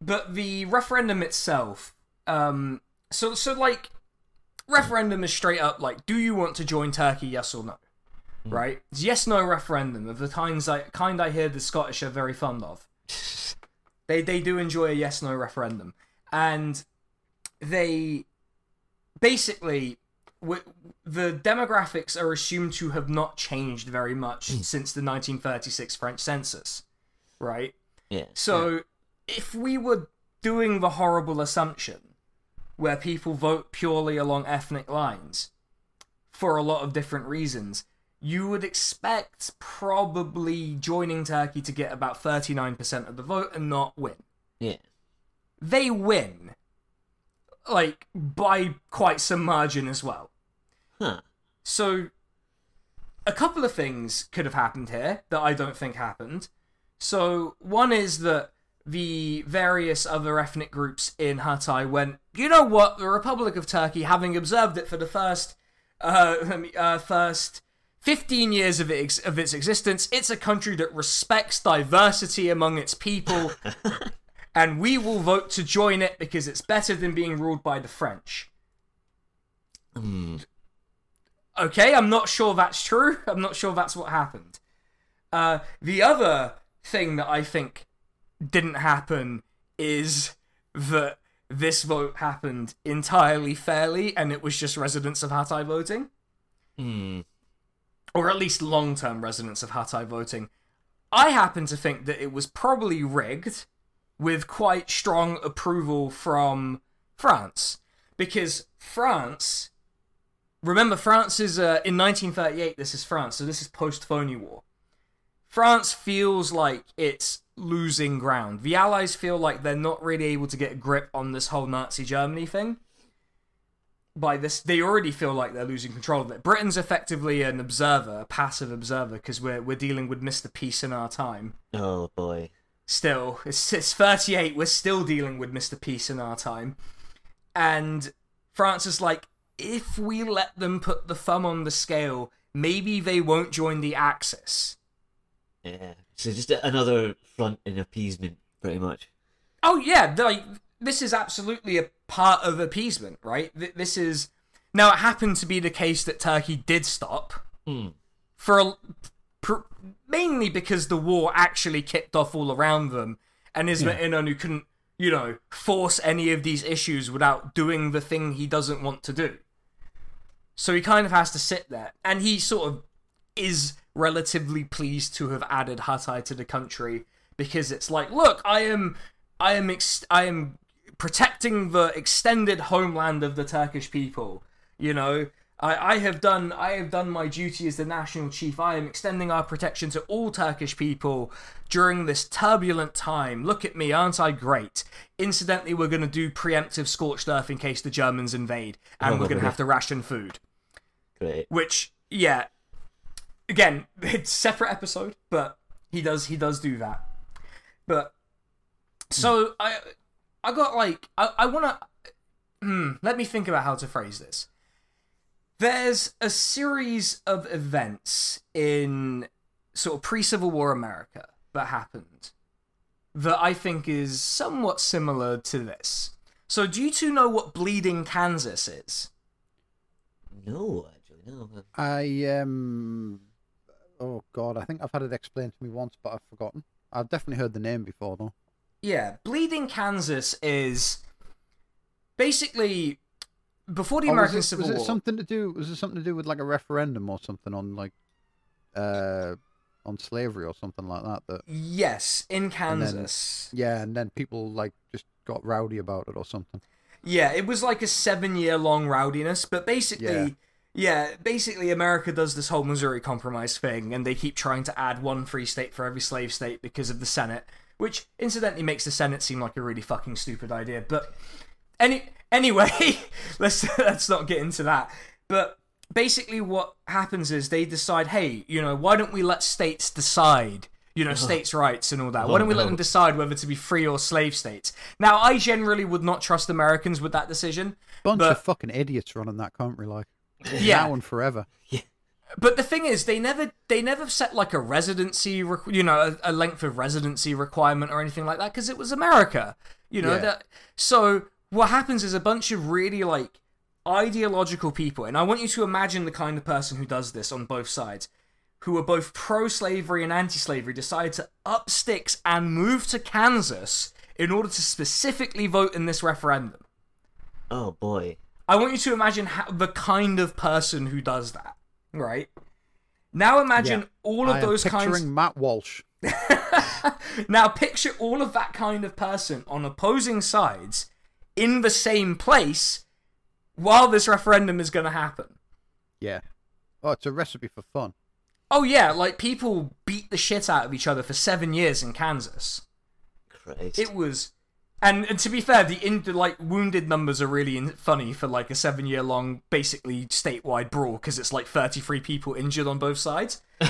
But the referendum itself. Um, so, so, like, referendum is straight up like, do you want to join Turkey, yes or no? Right? It's yes no referendum of the kinds I, kind I hear the Scottish are very fond of. They, they do enjoy a yes no referendum. And they basically w- the demographics are assumed to have not changed very much hmm. since the 1936 French census, right? Yeah. So if we were doing the horrible assumption where people vote purely along ethnic lines for a lot of different reasons, you would expect probably joining Turkey to get about 39% of the vote and not win Yeah. They win like by quite some margin as well. Huh. so a couple of things could have happened here that i don't think happened. So one is that the various other ethnic groups in Hatay went, you know what, the Republic of Turkey, having observed it for the first, uh, uh first 15 years of its, of its existence, it's a country that respects diversity among its people, and we will vote to join it because it's better than being ruled by the French. Hmm. Okay, I'm not sure that's true. I'm not sure that's what happened. Uh, the other thing that I think didn't happen is that this vote happened entirely fairly and it was just residents of Hatay voting. Hmm. Or at least long term residents of Hatay voting. I happen to think that it was probably rigged with quite strong approval from France. Because France. Remember, France is. Uh, in 1938, this is France, so this is post phony war. France feels like it's losing ground. The Allies feel like they're not really able to get a grip on this whole Nazi Germany thing. By this, they already feel like they're losing control of it. Britain's effectively an observer, a passive observer, because we're we're dealing with Mr. Peace in our time. Oh boy. Still, it's it's 38. We're still dealing with Mr. Peace in our time, and France is like, if we let them put the thumb on the scale, maybe they won't join the Axis. Yeah. So just another front in appeasement, pretty much. Oh yeah, like this is absolutely a part of appeasement, right? Th- This is now it happened to be the case that Turkey did stop Hmm. for a, pr- mainly because the war actually kicked off all around them, and Ismet who couldn't, you know, force any of these issues without doing the thing he doesn't want to do. So he kind of has to sit there, and he sort of is relatively pleased to have added Hatay to the country because it's like, look, I am, I am, ex- I am protecting the extended homeland of the Turkish people. You know, I, I have done, I have done my duty as the national chief. I am extending our protection to all Turkish people during this turbulent time. Look at me, aren't I great? Incidentally, we're going to do preemptive scorched earth in case the Germans invade, and we're going to have to ration food. Great. Which, yeah, again, it's a separate episode, but he does he does do that. But so I I got like I I want to hmm, let me think about how to phrase this. There's a series of events in sort of pre-Civil War America that happened that I think is somewhat similar to this. So do you two know what Bleeding Kansas is? No, actually, no. I um, oh god, I think I've had it explained to me once, but I've forgotten. I've definitely heard the name before though. Yeah, Bleeding Kansas is basically before the Oh, American was it, Civil was it something to do? Was it something to do with like a referendum or something on like, uh, on slavery or something like that? That Yes, in then- Kansas. yeah, and then people like just got rowdy about it or something. Yeah, it was like a seven-year-long rowdiness, but basically, yeah. basically, America does this whole Missouri Compromise thing, and they keep trying to add one free state for every slave state because of the Senate, which incidentally makes the Senate seem like a really fucking stupid idea. But any anyway, let's let's not get into that. But basically, what happens is they decide, hey, you know, why don't we let states decide? You know, states' rights and all that. Why don't we let them decide whether to be free or slave states? Now, I generally would not trust Americans with that decision. Bunch But- of fucking idiots running that country, like Yeah. now and forever. Yeah. But the thing is, they never they never set like a residency, requ- you know, a, a length of residency requirement or anything like that because it was America, you know. Yeah. That so what happens is a bunch of really like ideological people, and I want you to imagine the kind of person who does this on both sides, who are both pro-slavery and anti-slavery, decide to up sticks and move to Kansas in order to specifically vote in this referendum. Oh boy. I want you to imagine how, the kind of person who does that, right? Now imagine Yeah. all of I am those picturing kinds. Matt Walsh. Now picture all of that kind of person on opposing sides in the same place while this referendum is going to happen. Yeah. Oh, it's a recipe for fun. Oh yeah, like people beat the shit out of each other for seven years in Kansas. Christ. It was, and, and to be fair, the in the, like wounded numbers are really in, funny for like a seven year long, basically statewide brawl because it's like thirty three people injured on both sides.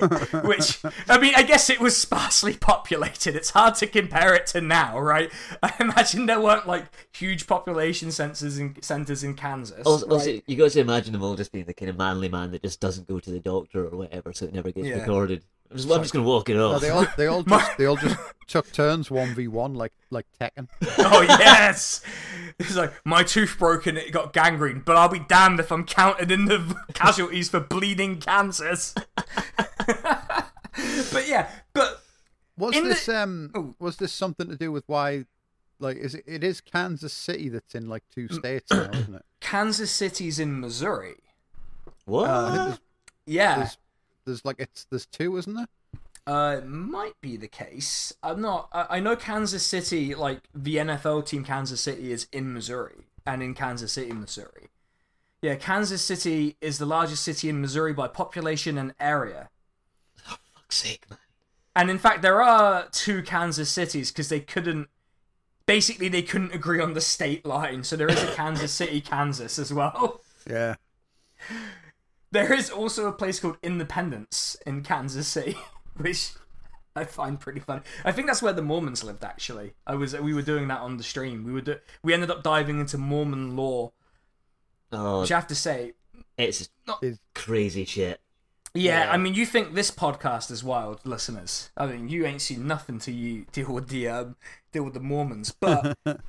Which, I mean, I guess it was sparsely populated. It's hard to compare it to now, right? I imagine there weren't like huge population centers in centers in Kansas. Also, also, you got to imagine them all just being the kind of manly man that just doesn't go to the doctor or whatever, so it never gets Yeah. recorded. I'm just, I'm just gonna walk it No, off. they all they all just they all just took turns one v one like like Tekken. oh yes, it's like my tooth broke and it got gangrene, but I'll be damned if I'm counted in the casualties for bleeding Kansas. but yeah, but Was In the- this um Oh. was this something to do with why like is it, it is Kansas City that's in like two states now, isn't it? Kansas City's in Missouri. what? I think there's, Yeah, there's there's like it's there's two, isn't there? Uh, it might be the case. I'm not. I, I know Kansas City, like the NFL team, Kansas City is in Missouri and in Kansas City, Missouri. Yeah, Kansas City is the largest city in Missouri by population and area. Fuck's sake, man. And in fact, there are two Kansas cities because they couldn't. Basically, they couldn't agree on the state line, so there is a Kansas City, Kansas as well. Yeah. There is also a place called Independence in Kansas City, which I find pretty funny. I think that's where the Mormons lived. Actually, I was we were doing that on the stream. We were do, we ended up diving into Mormon law, Oh, which I have to say, it's Is crazy shit. yeah, Yeah. I mean, you think this podcast is wild, listeners? I mean, you ain't seen nothing to you deal with the um, deal with the Mormons, but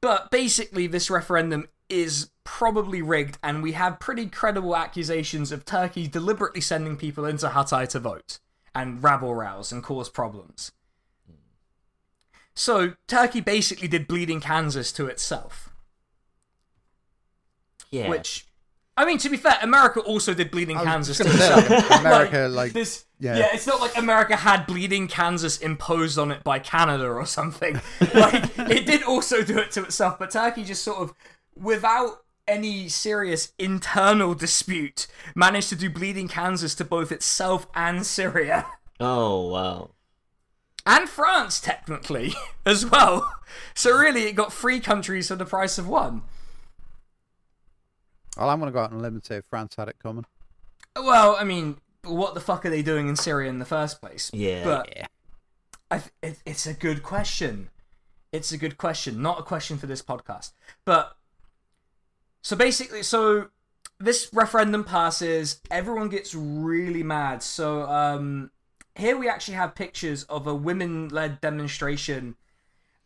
but basically, this referendum is probably rigged, and we have pretty credible accusations of Turkey deliberately sending people into Hatay to vote and rabble rouse and cause problems. So Turkey basically did bleeding Kansas to itself, Yeah. which. I mean, to be fair, America also did bleeding Kansas to gonna itself. like, America like this yeah. yeah. it's not like america had bleeding kansas imposed on it by canada or something like it did also do it to itself but turkey just sort of without any serious internal dispute managed to do bleeding kansas to both itself and syria oh wow. and france technically as well so really it got three countries for the price of one Well, I'm gonna go out on a limb and say France had it coming. well i mean what the fuck are they doing in syria in the first place Yeah. but I th- it, it's a good question. It's a good question, not a question for this podcast. But so basically, so this referendum passes, everyone gets really mad. So um, here we actually have pictures of a women-led demonstration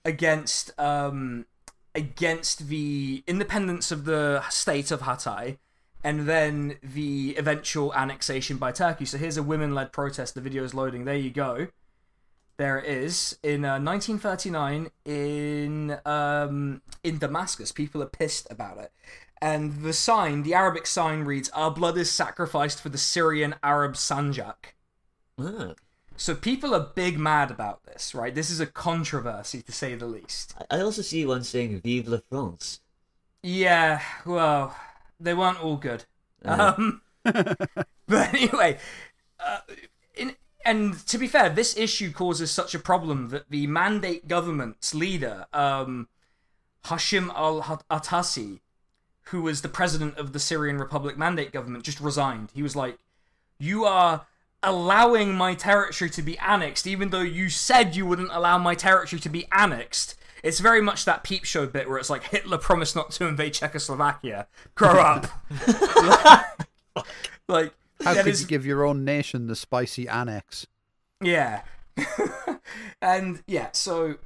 against um, against the independence of the state of Hatay. And then the eventual annexation by Turkey. So here's a women-led protest. The video is loading. There you go there it is in uh, 1939 in um, in Damascus. People are pissed about it, and the sign, the Arabic sign, reads, "Our blood is sacrificed for the Syrian Arab Sanjak." Ah. So people are big mad about this, right? This is a controversy to say the least. I- also see one saying "Vive la France." Yeah, well, they weren't all good. Um, but anyway, uh, in, and to be fair, this issue causes such a problem that the mandate government's leader, um, Hashim al Atasi, who was the president of the Syrian Republic mandate government, just resigned. He was like, You are allowing my territory to be annexed, even though you said you wouldn't allow my territory to be annexed. It's very much that peep show bit where it's like Hitler promised not to invade Czechoslovakia. Grow up. like, How could is- you give your own nation the spicy annex? yeah. and yeah, so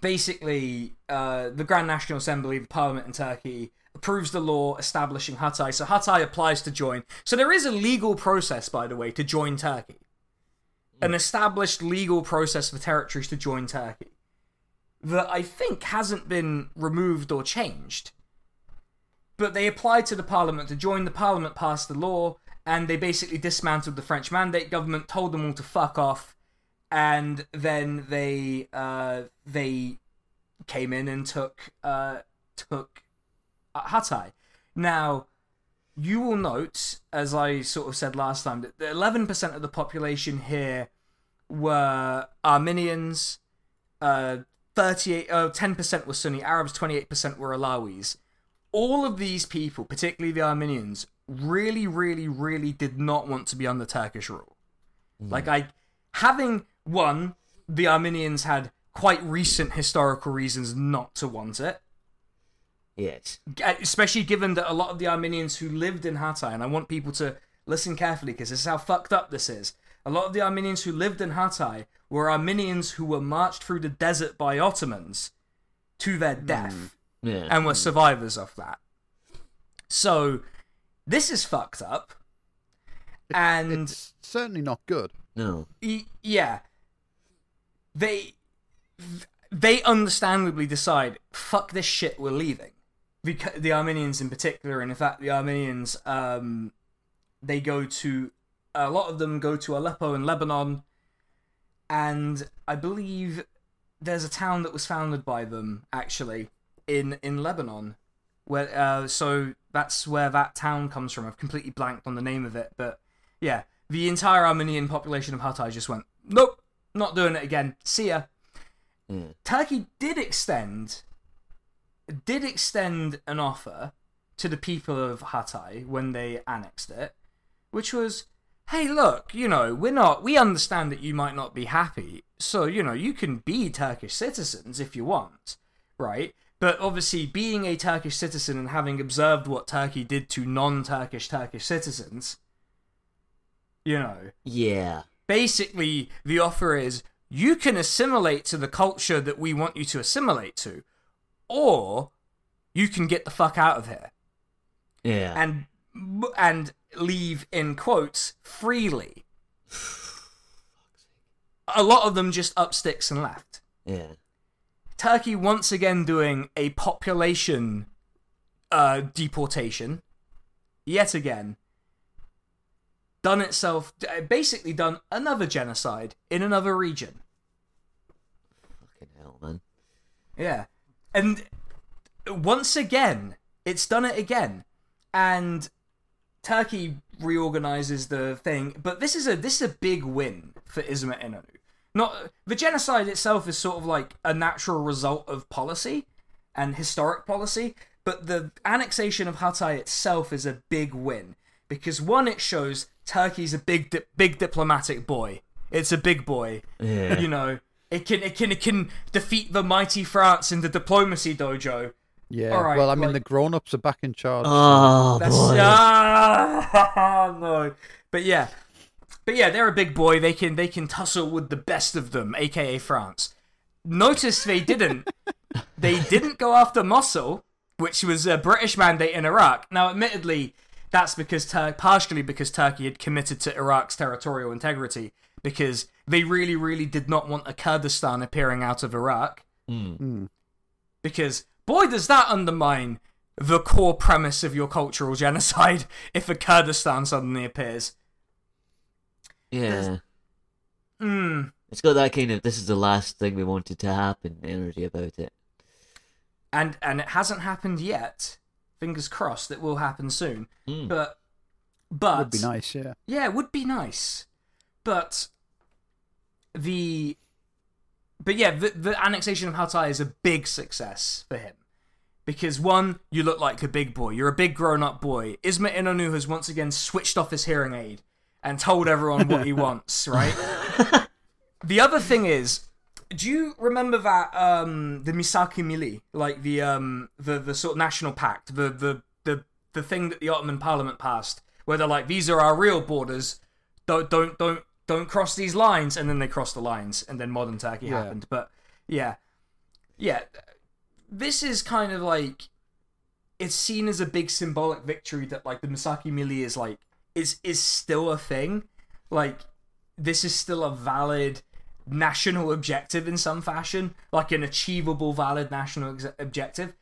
basically, uh, the Grand National Assembly, the parliament in Turkey, approves the law establishing Hatay. So Hatay applies to join. So there is a legal process, by the way, to join Turkey. An established legal process for territories to join Turkey that I think hasn't been removed or changed. But they applied to the parliament to join. The parliament passed the law, and they basically dismantled the French mandate government, told them all to fuck off, and then they uh, they came in and took uh, took uh, Hatay. Now, you will note, as I sort of said last time, that the eleven percent of the population here were Armenians. Uh, 38, uh, 10% were Sunni Arabs, 28% were Alawis. All of these people, particularly the Armenians, really, really, really did not want to be under Turkish rule. Like I, having one, the Armenians had quite recent historical reasons not to want it. Yes. Especially given that a lot of the Armenians who lived in Hatay, and I want people to listen carefully because this is how fucked up this is. A lot of the Armenians who lived in Hatay were Armenians who were marched through the desert by Ottomans to their hmm. death Yeah. and were survivors of that. So, this is fucked up. And It's certainly not good. no. y- yeah, they they understandably decide, fuck this shit, we're leaving. Because the Armenians in particular, and in fact, the Armenians, um, they go to a lot of them go to Aleppo in Lebanon, and I believe there's a town that was founded by them actually in in Lebanon, where uh, so that's where that town comes from. I've completely blanked on the name of it, but yeah, the entire Armenian population of Hatay just went, nope, not doing it again. See ya. Yeah. Turkey did extend did extend an offer to the people of Hatay when they annexed it, which was, hey, look, you know, we're not we understand that you might not be happy, so you know, you can be Turkish citizens if you want, right? But obviously, being a Turkish citizen and having observed what Turkey did to non-Turkish Turkish citizens, you know, Yeah. basically the offer is you can assimilate to the culture that we want you to assimilate to or you can get the fuck out of here Yeah. and and leave in quotes freely a lot of them just up sticks and left yeah. turkey once again doing a population uh deportation yet again done itself basically done another genocide in another region Fucking hell, man. Yeah. And once again, it's done it again. And Turkey reorganizes the thing, but this is a this is a big win for Ismet Inonu. Not the genocide itself is sort of like a natural result of policy and historic policy, but the annexation of Hatay itself is a big win because one it shows Turkey's a big di- big diplomatic boy. It's a big boy Yeah. you know it can it can it can defeat the mighty France in the diplomacy dojo. Yeah. All right, well, I mean, like- the grown-ups are back in charge. Oh That's boy. ah, no. But yeah, but yeah, they're a big boy. They can they can tussle with the best of them, aka France. Notice they didn't. they didn't go after Mosul, which was a British mandate in Iraq. Now, admittedly, that's because Tur- partially because Turkey had committed to Iraq's territorial integrity because they really, really did not want a Kurdistan appearing out of Iraq. Hmm. Because boy, does that undermine the core premise of your cultural genocide if a Kurdistan suddenly appears. Yeah. Hmm. It's got that kind of this is the last thing we wanted to happen energy about it. and and it hasn't happened yet. Fingers crossed, it will happen soon. Mm. But but Would be nice, yeah. Yeah, it would be nice. But the but yeah, the, the annexation of Hatay is a big success for him. Because one, you look like a big boy. You're a big grown up boy. Ismet Inonu has once again switched off his hearing aid and told everyone what he wants, right? the other thing is, do you remember that um the Misak-ı Millî, like the um the the sort of national pact, the the the the thing that the Ottoman Parliament passed, where they're like, these are our real borders, don't don't don't don't cross these lines, and then they crossed the lines, and then modern Turkey Yeah. happened. But yeah, yeah, this is kind of like it's seen as a big symbolic victory that like the Misak-ı Millî is like is is still a thing, like this is still a valid national objective in some fashion, like an achievable, valid national ex- objective.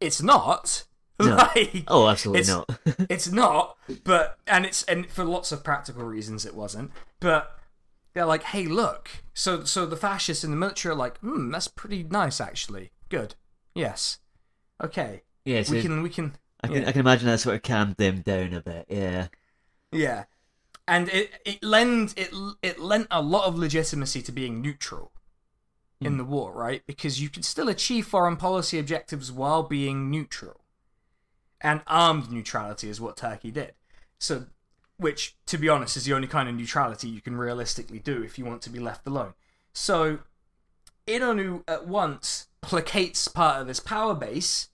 It's not. No. Like, Oh, absolutely It's- not. it's not. But and it's and for lots of practical reasons, it wasn't. But they're like, hey, look. So so the fascists in the military are like, hmm, that's pretty nice, actually. Good. Yes. Okay. yeah, so we can we can I can yeah. I can imagine that sort of calmed them down a bit. Yeah. Yeah, and it it lend it it lent a lot of legitimacy to being neutral in the war, right? Because you could still achieve foreign policy objectives while being neutral, and armed neutrality is what Turkey did. So, which, to be honest, is the only kind of neutrality you can realistically do if you want to be left alone. So, Inonu at once placates part of his power base,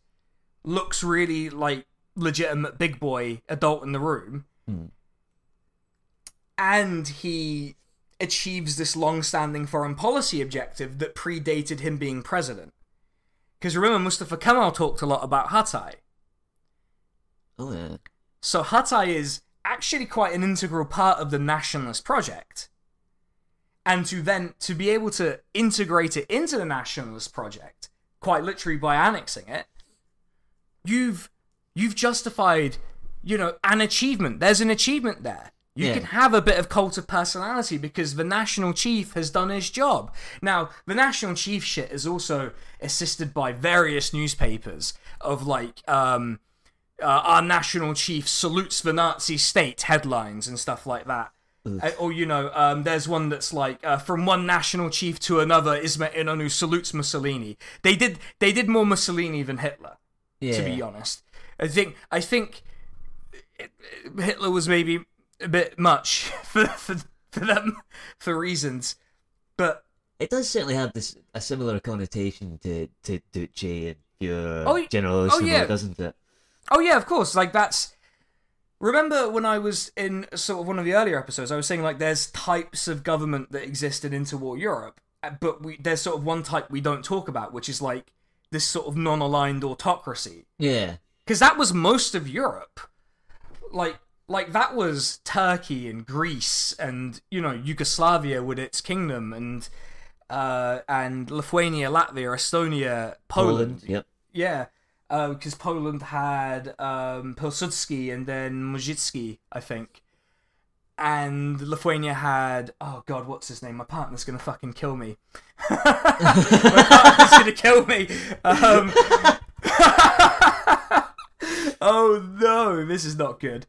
looks really like legitimate big boy adult in the room, Hmm. and he achieves this long-standing foreign policy objective that predated him being president. Because remember, Mustafa Kemal talked a lot about Hatay. So Hatay is actually quite an integral part of the nationalist project. And to then to be able to integrate it into the nationalist project, quite literally by annexing it, you've you've justified, you know, an achievement. There's an achievement there. You Yeah. can have a bit of cult of personality because the national chief has done his job. Now, the national chief shit is also assisted by various newspapers of like um uh, our national chief salutes the Nazi state headlines and stuff like that. Uh, or you know, um, there's one that's like uh, from one national chief to another, Ismet Inonu salutes Mussolini. They did they did more Mussolini than Hitler, Yeah. to be honest. I think I think it- it- Hitler was maybe a bit much for for, for them for reasons, but It does certainly have this a similar connotation to to Duce and your Oh, General oh, yeah. doesn't it? Oh yeah, of course. Like that's. Remember when I was in sort of one of the earlier episodes, I was saying like there's types of government that exist in interwar Europe, uh, but we, there's sort of one type we don't talk about, which is like this sort of non-aligned autocracy, Yeah. because that was most of Europe. Like like that was Turkey and Greece and you know Yugoslavia with its kingdom and uh, and Lithuania, Latvia, Estonia, Poland. Yep. Yeah, because Poland had um, Pilsudski and then Mościcki, I think. And Lithuania had oh god, what's his name? My partner's gonna fucking kill me. My partner's gonna kill me. Um, oh no, this is not good.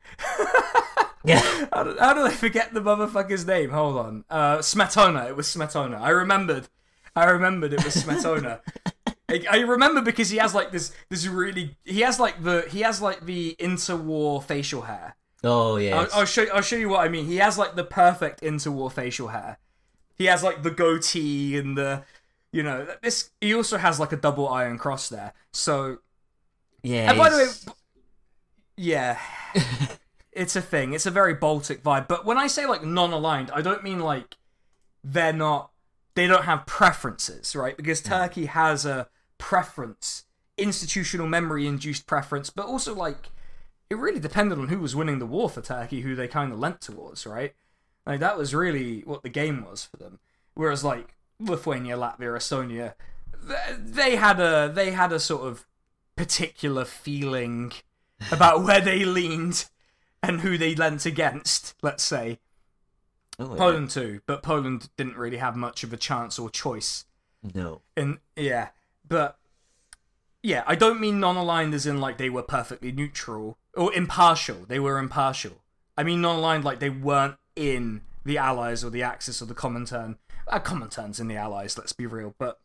Yeah. How do, how do I forget the motherfucker's name? Hold on. Uh, Smetona. It was Smetona. I remembered. I remembered it was Smetona. I, I remember because he has like this this really he has like the he has like the interwar facial hair. Oh yeah. I'll, I'll show I'll show you what I mean. He has like the perfect interwar facial hair. He has like the goatee and the you know this. He also has like a double iron cross there. So yeah. and by the way, yeah, it's a thing. It's a very Baltic vibe. But when I say like non-aligned, I don't mean like they're not. They don't have preferences, right? Because Turkey has a preference, institutional memory-induced preference, but also like it really depended on who was winning the war for Turkey, who they kind of lent towards, right? Like that was really what the game was for them. Whereas like Lithuania, Latvia, Estonia, they had a they had a sort of particular feeling about where they leaned and who they leant against. Let's say oh, yeah. Poland too, but Poland didn't really have much of a chance or choice. No. And yeah, but yeah, I don't mean non-aligned as in like they were perfectly neutral or impartial. They were impartial. I mean non-aligned like they weren't in the Allies or the Axis or the Comintern. Uh, Comintern's in the Allies. Let's be real, but.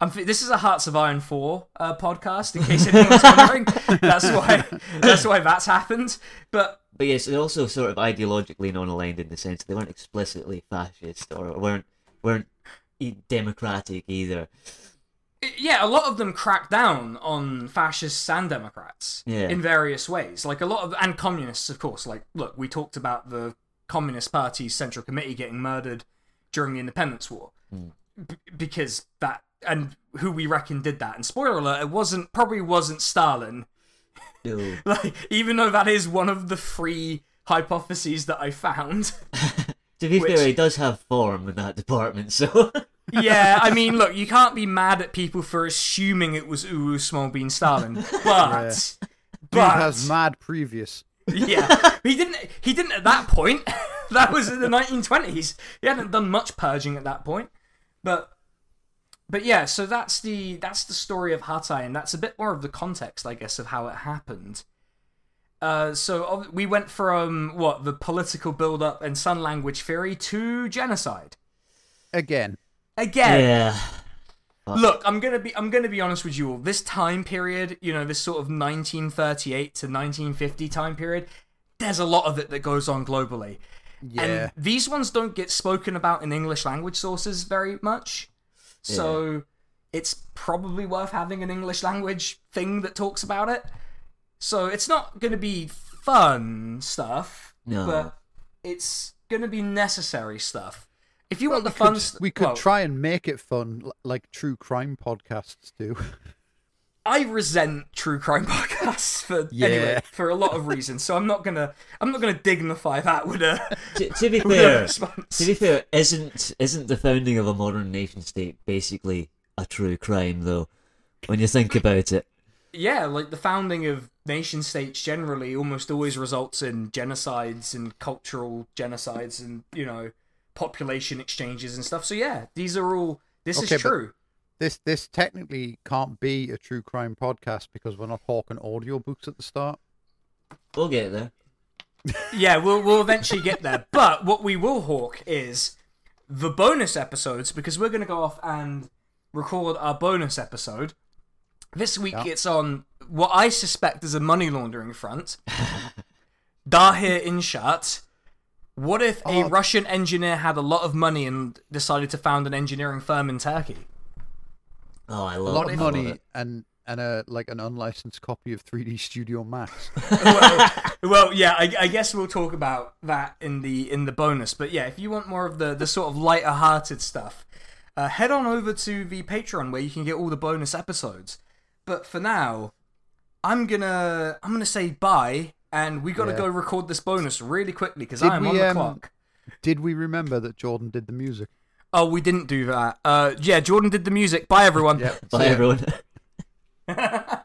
I'm, f- this is a Hearts of Iron Four uh, podcast, in case anyone's wondering. that's why. That's why that's happened. But But yes, they're also sort of ideologically non-aligned in the sense they weren't explicitly fascist or weren't weren't democratic either. Yeah, a lot of them crack down on fascists and Democrats Yeah. in various ways. Like a lot of and communists, of course. Like, look, we talked about the Communist Party's Central Committee getting murdered during the Independence War hmm. B- because that and who we reckon did that. And spoiler alert, it wasn't probably wasn't Stalin. No. Like, even though that is one of the three hypotheses that I found. to be Which- fair, he does have form in that department, so yeah, I mean, look, you can't be mad at people for assuming it was Uru Small Bean Stalin, but Dude but has mad previous. yeah, he didn't. He didn't at that point. that was in the 1920s. He hadn't done much purging at that point, but but yeah. So that's the that's the story of Hatay, and that's a bit more of the context, I guess, of how it happened. Uh, so we went from what the political build-up and Sun language theory to genocide Again, again. yeah. Look, I'm gonna be I'm gonna be honest with you all. This time period, you know, this sort of 1938 to 1950 time period, there's a lot of it that goes on globally. Yeah. And these ones don't get spoken about in English language sources very much. So it's probably worth having an English language thing that talks about it. So it's not going to be fun stuff, No. but it's going to be necessary stuff. If you Well, want the fun could, st- we could well, try and make it fun, like true crime podcasts do. I resent true crime podcasts for Yeah. anyway for a lot of reasons. So I'm not gonna I'm not gonna dignify that with a, to, to be fair, to be fair, isn't isn't the founding of a modern nation state basically a true crime though? When you think about it, yeah, like the founding of nation states generally almost always results in genocides and cultural genocides and you know population exchanges and stuff. So yeah, these are all this Okay, is true. This this technically can't be a true crime podcast because we're not hawking audiobooks at the start. we'll get there. yeah, we'll we'll eventually get there. But what we will hawk is the bonus episodes because we're going to go off and record our bonus episode. This week Yeah. it's on what I suspect is a money laundering front. Dahir Inshat. What if a Oh. Russian engineer had a lot of money and decided to found an engineering firm in Turkey? Oh, I A love a lot of I love money and and a like an unlicensed copy of 3D Studio Max. well, well, yeah, I, I guess we'll talk about that in the in the bonus. But yeah, if you want more of the the sort of lighter hearted stuff, uh, head on over to the Patreon where you can get all the bonus episodes. But for now, I'm gonna I'm gonna say bye, and we got to yeah. go record this bonus really quickly because I'm on the um, clock. Did we remember that Jordan did the music? Oh, we didn't do that. Uh, yeah, Jordan did the music. Bye, everyone. yep. Bye, everyone.